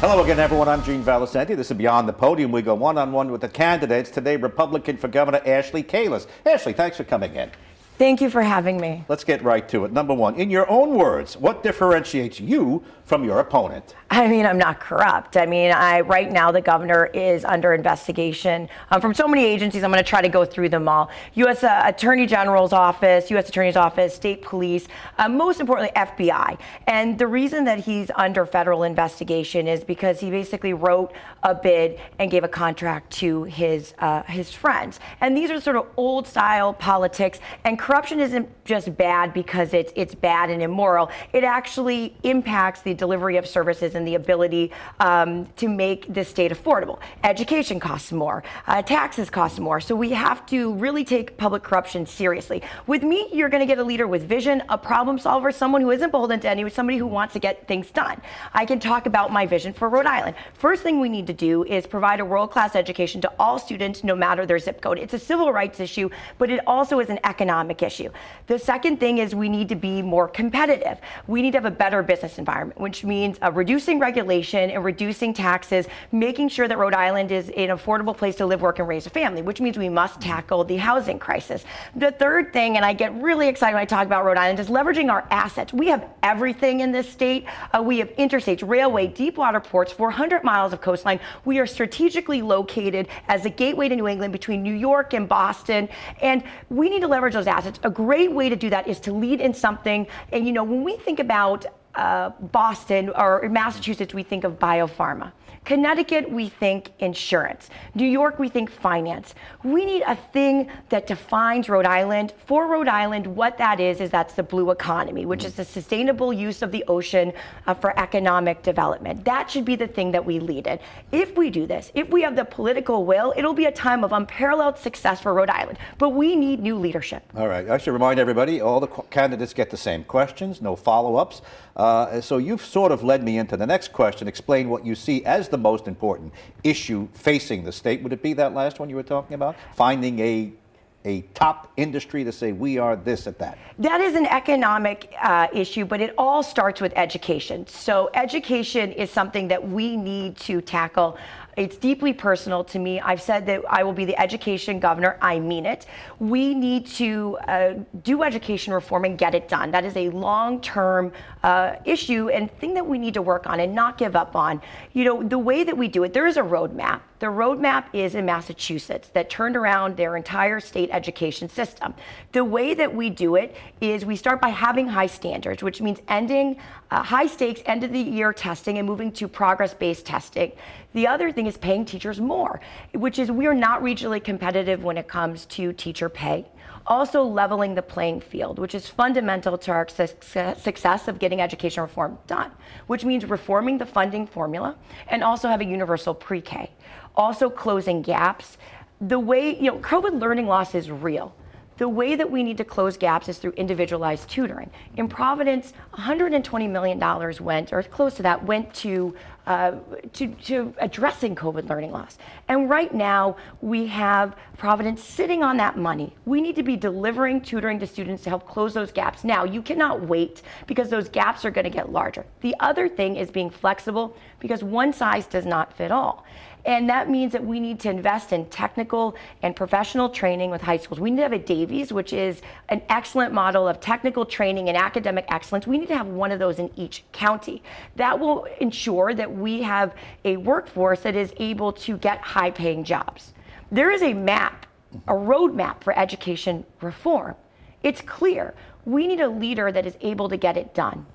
Hello again, everyone. I'm Gene Valicenti. This is Beyond the Podium. We go one on one with the candidates. Today, Republican for Governor Ashley Kalus. Ashley, thanks for coming in. Thank you for having me. Let's get right to it. Number one, in your own words, what differentiates you from your opponent? I mean, I'm not corrupt. I mean, I right now the governor is under investigation um, from so many agencies. I'm going to try to go through them all. U.S. Uh, Attorney General's office, U.S. Attorney's office, state police, uh, most importantly, FBI. And the reason that he's under federal investigation is because he basically wrote a bid and gave a contract to his uh, his friends. And these are sort of old style politics. And corruption isn't just bad because it's it's bad and immoral. It actually impacts the delivery of services and the ability um, to make the state affordable. Education costs more, uh, taxes cost more. So we have to really take public corruption seriously. With me, you're going to get a leader with vision, a problem solver, someone who isn't beholden to anyone, somebody who wants to get things done. I can talk about my vision for Rhode Island. First thing we need to do is provide a world class education to all students, no matter their zip code. It's a civil rights issue, but it also is an economic issue. The second thing is we need to be more competitive. We need to have a better business environment, which means uh, reducing regulation and reducing taxes, making sure that Rhode Island is an affordable place to live, work, and raise a family, which means we must tackle the housing crisis. The third thing, and I get really excited when I talk about Rhode Island, is leveraging our assets. We have everything in this state. Uh, we have interstates, railway, deep water ports, 400 miles of coastline. We are strategically located as a gateway to New England between New York and Boston, and we need to leverage those assets. A great way to do that is to lead in something. And you know, when we think about uh, Boston or Massachusetts, we think of biopharma. Connecticut, we think insurance. New York, we think finance. We need a thing that defines Rhode Island. For Rhode Island, what that is, is that's the blue economy, which is the sustainable use of the ocean uh, for economic development. That should be the thing that we lead in. If we do this, if we have the political will, it'll be a time of unparalleled success for Rhode Island. But we need new leadership. All right. I should remind everybody all the candidates get the same questions, no follow ups. Uh, so you've sort of led me into the next question. Explain what you see as the most important issue facing the state. Would it be that last one you were talking about? Finding a a top industry to say we are this at that? That is an economic uh, issue, but it all starts with education. So, education is something that we need to tackle. It's deeply personal to me. I've said that I will be the education governor. I mean it. We need to uh, do education reform and get it done. That is a long term uh, issue and thing that we need to work on and not give up on. You know, the way that we do it, there is a roadmap. The roadmap is in Massachusetts that turned around their entire state education system. The way that we do it is we start by having high standards, which means ending uh, high stakes end of the year testing and moving to progress based testing. The other thing is paying teachers more, which is we are not regionally competitive when it comes to teacher pay also leveling the playing field, which is fundamental to our success of getting education reform done, which means reforming the funding formula and also having universal pre K, also closing gaps. The way, you know, COVID learning loss is real. The way that we need to close gaps is through individualized tutoring. In Providence, $120 million went, or close to that, went to, uh, to, to addressing COVID learning loss. And right now, we have Providence sitting on that money. We need to be delivering tutoring to students to help close those gaps. Now, you cannot wait because those gaps are going to get larger. The other thing is being flexible because one size does not fit all. And that means that we need to invest in technical and professional training with high schools. We need to have a Davies, which is an excellent model of technical training and academic excellence. We need to have one of those in each county. That will ensure that we have a workforce that is able to get high paying jobs. There is a map, a roadmap for education reform. It's clear. We need a leader that is able to get it done.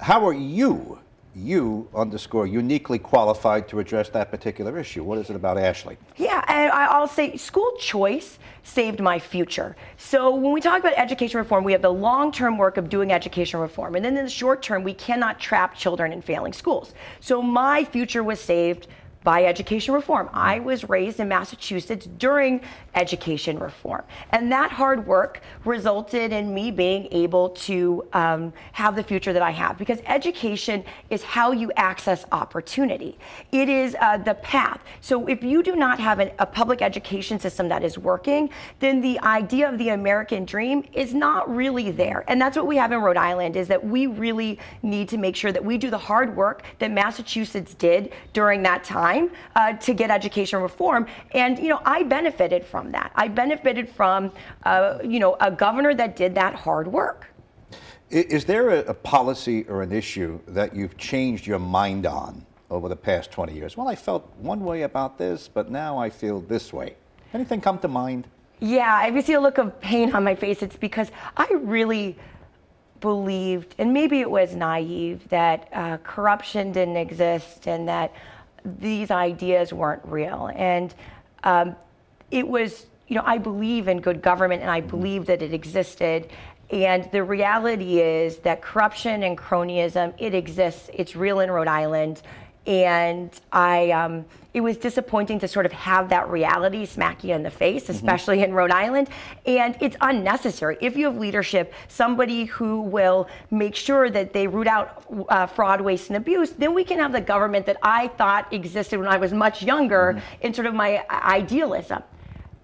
How are you you underscore uniquely qualified to address that particular issue. What is it about Ashley? Yeah, and I'll say school choice saved my future. So when we talk about education reform, we have the long-term work of doing education reform, and then in the short term, we cannot trap children in failing schools. So my future was saved by education reform. I was raised in Massachusetts during education reform. And that hard work resulted in me being able to um, have the future that I have because education is how you access opportunity. It is uh, the path. So if you do not have an, a public education system that is working, then the idea of the American dream is not really there. And that's what we have in Rhode Island is that we really need to make sure that we do the hard work that Massachusetts did during that time time uh, to get education reform. And, you know, I benefited from that. I benefited from, uh, you know, a governor that did that hard work. Is there a, a policy or an issue that you've changed your mind on over the past 20 years? Well, I felt one way about this, but now I feel this way. Anything come to mind? Yeah, if you see a look of pain on my face, it's because I really believed, and maybe it was naive, that uh, corruption didn't exist and that these ideas weren't real. And um, it was, you know, I believe in good government and I mm-hmm. believe that it existed. And the reality is that corruption and cronyism, it exists. It's real in Rhode Island and I um, it was disappointing to sort of have that reality smack you in the face, mm-hmm. especially mm-hmm. in Rhode Island. And it's unnecessary. If you have leadership, somebody who will make sure that they root out uh, fraud, waste, and abuse, then we can have the government that I thought existed when I was much younger mm-hmm. in sort of my idealism.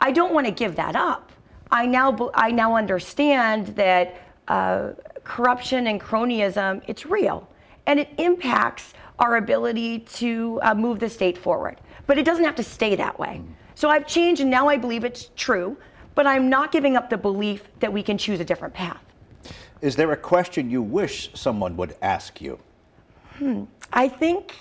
I don't want to give that up. I now I now understand that uh, corruption and cronyism it's real and it impacts our ability to uh, move the state forward. But it doesn't have to stay that way. So I've changed and now I believe it's true, but I'm not giving up the belief that we can choose a different path. Is there a question you wish someone would ask you? Hmm. I think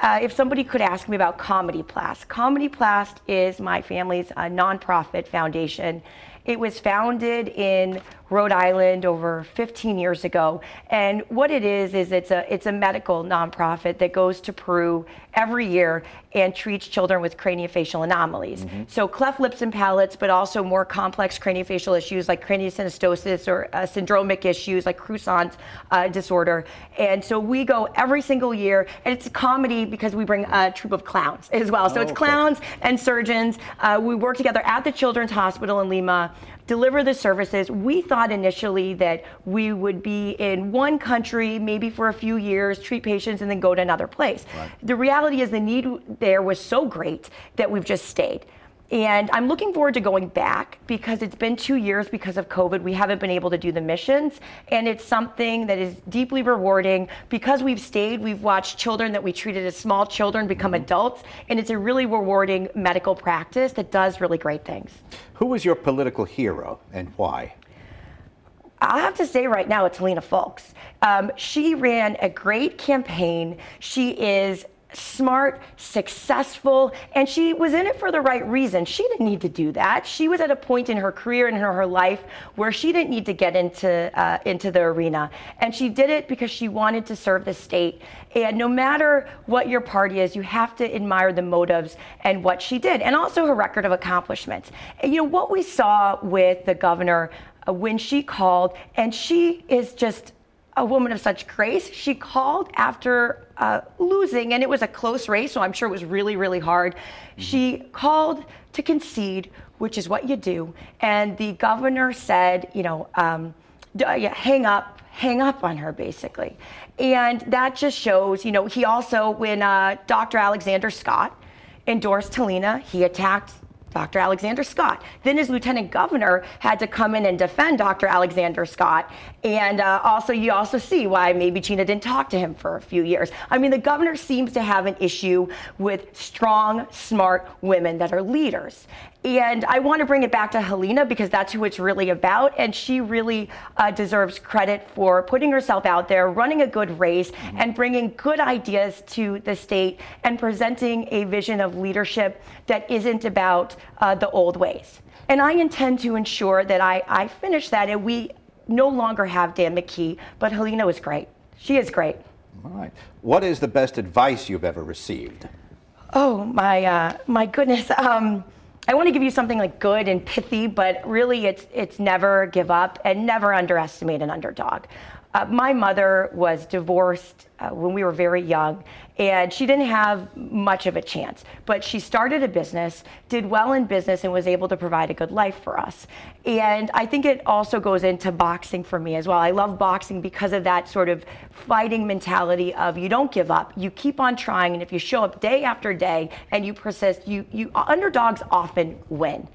uh, if somebody could ask me about Komedy Plast. Komedy Plast is my family's uh, nonprofit foundation. It was founded in Rhode Island over 15 years ago. And what it is is it's a it's a medical nonprofit that goes to Peru every year and treats children with craniofacial anomalies. Mm-hmm. So cleft lips and palates, but also more complex craniofacial issues like craniosynostosis or uh, syndromic issues like Crouzon's uh, disorder. And so we go every single year, and it's a comedy because we bring a troupe of clowns as well. So oh, it's clowns and surgeons. Uh, we work together at the Children's Hospital in Lima deliver the services. We thought initially that we would be in one country, maybe for a few years, treat patients, and then go to another place. Right. The reality is the need there was so great that we've just stayed. And I'm looking forward to going back because it's been two years because of COVID. We haven't been able to do the missions. And it's something that is deeply rewarding. Because we've stayed, we've watched children that we treated as small children become mm-hmm. adults. And it's a really rewarding medical practice that does really great things. Who was your political hero and why? I'll have to say right now, it's Helena Foulkes. Um, she ran a great campaign. She is smart, successful, and she was in it for the right reason. She didn't need to do that. She was at a point in her career and in her life where she didn't need to get into uh, into the arena, and she did it because she wanted to serve the state. And no matter what your party is, you have to admire the motives and what she did, and also her record of accomplishments. And, you know what we saw with the governor when she called, and she is just a woman of such grace. She called after uh, losing, and it was a close race, so I'm sure it was really, really hard. Mm-hmm. She called to concede, which is what you do. And the governor said, you know, um, hang up, hang up on her, basically. And that just shows, you know, he also, when uh, Dr. Alexander Scott endorsed Helena, he attacked Dr. Alexander Scott. Then his lieutenant governor had to come in and defend Dr. Alexander Scott. And uh, also, you also see why maybe Gina didn't talk to him for a few years. I mean, the governor seems to have an issue with strong, smart women that are leaders. And I want to bring it back to Helena because that's who it's really about. And she really uh, deserves credit for putting herself out there, running a good race, mm-hmm. and bringing good ideas to the state and presenting a vision of leadership that isn't about uh, the old ways. And I intend to ensure that I, I finish that and we no longer have Dan McKee, but Helena is great. She is great. All right. What is the best advice you've ever received? Oh, my, uh, my goodness. Um, I want to give you something like good and pithy, but really it's it's never give up and never underestimate an underdog. Uh, my mother was divorced uh, when we were very young, and she didn't have much of a chance. But she started a business, did well in business, and was able to provide a good life for us. And I think it also goes into boxing for me as well. I love boxing because of that sort of fighting mentality of you don't give up, you keep on trying, and if you show up day after day and you persist, you, you underdogs often win.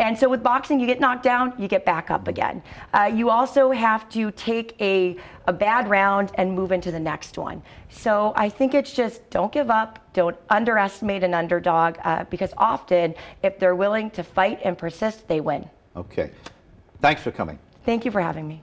And so with boxing, you get knocked down, you get back up again. Uh, you also have to take a, a bad round and move into the next one. So I think it's just don't give up, don't underestimate an underdog, uh, because often if they're willing to fight and persist, they win. Okay. Thanks for coming. Thank you for having me.